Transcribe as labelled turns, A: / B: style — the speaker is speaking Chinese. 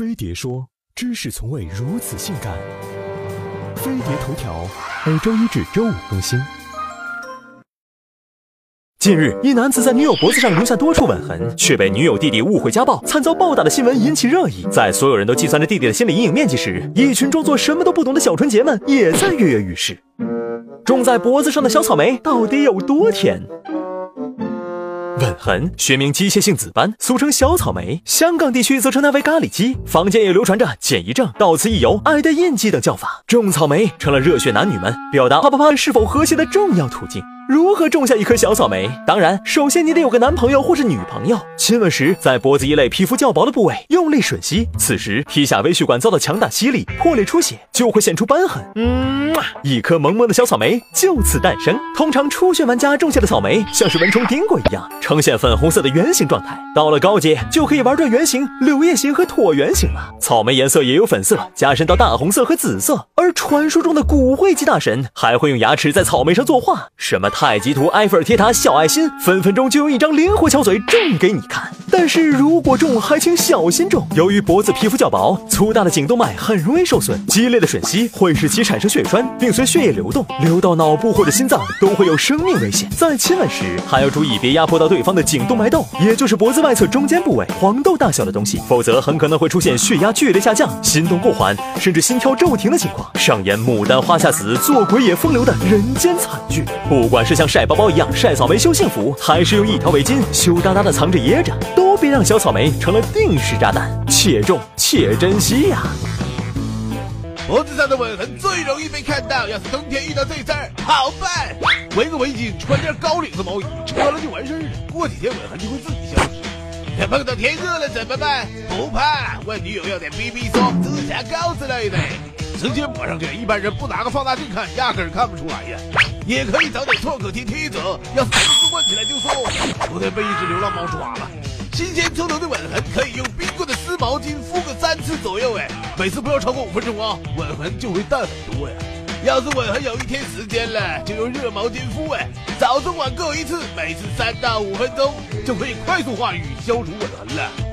A: 飞碟说：“知识从未如此性感。”飞碟头条每周一至周五更新。近日，一男子在女友脖子上留下多处吻痕，却被女友弟弟误会家暴，惨遭暴打的新闻引起热议。在所有人都计算着弟弟的心理阴影面积时，一群装作什么都不懂的小纯洁们也在跃跃欲试。种在脖子上的小草莓到底有多甜？吻痕，学名机械性紫斑，俗称小草莓。香港地区则称它为咖喱鸡。坊间也流传着减一症、到此一游、爱的印记等叫法。种草莓成了热血男女们表达啪啪啪是否和谐的重要途径。如何种下一颗小草莓？当然，首先你得有个男朋友或是女朋友。亲吻时，在脖子一类皮肤较薄的部位用力吮吸，此时皮下微血管遭到强大吸力，破裂出血，就会显出斑痕。嗯，一颗萌萌的小草莓就此诞生。通常初学玩家种下的草莓像是蚊虫叮过一样，呈现粉红色的圆形状态。到了高阶，就可以玩转圆形、柳叶形和椭圆形了。草莓颜色也有粉色，加深到大红色和紫色。而传说中的骨灰级大神还会用牙齿在草莓上作画，什么？太极图、埃菲尔铁塔、小爱心，分分钟就用一张灵活巧嘴证给你看。但是如果种，还请小心中。由于脖子皮肤较薄，粗大的颈动脉很容易受损，激烈的吮吸会使其产生血栓，并随血液流动，流到脑部或者心脏，都会有生命危险。在亲吻时，还要注意别压迫到对方的颈动脉窦，也就是脖子外侧中间部位黄豆大小的东西，否则很可能会出现血压剧烈下降、心动过缓，甚至心跳骤停的情况，上演牡丹花下死，做鬼也风流的人间惨剧。不管是。像晒包包一样晒草莓修幸福，还是用一条围巾羞答答的藏着掖着，都别让小草莓成了定时炸弹，且种且珍惜呀！
B: 脖子上的吻痕最容易被看到，要是冬天遇到这事儿，好办，围个围巾，穿件高领子毛衣，扯了就完事儿了。过几天吻痕就会自己消失。可碰到天热了怎么办？不怕，问女友要点 BB 霜、指甲膏之类的。直接抹上去，一般人不拿个放大镜看，压根儿看不出来呀。也可以找点创可贴贴着，要是被问起来就说昨天被一只流浪猫抓了。新鲜出炉的吻痕可以用冰棍的湿毛巾敷个三次左右，哎，每次不要超过五分钟啊，吻痕就会淡很多呀。要是吻痕有一天时间了，就用热毛巾敷，哎，早中晚各一次，每次三到五分钟就可以快速化瘀，消除吻痕了。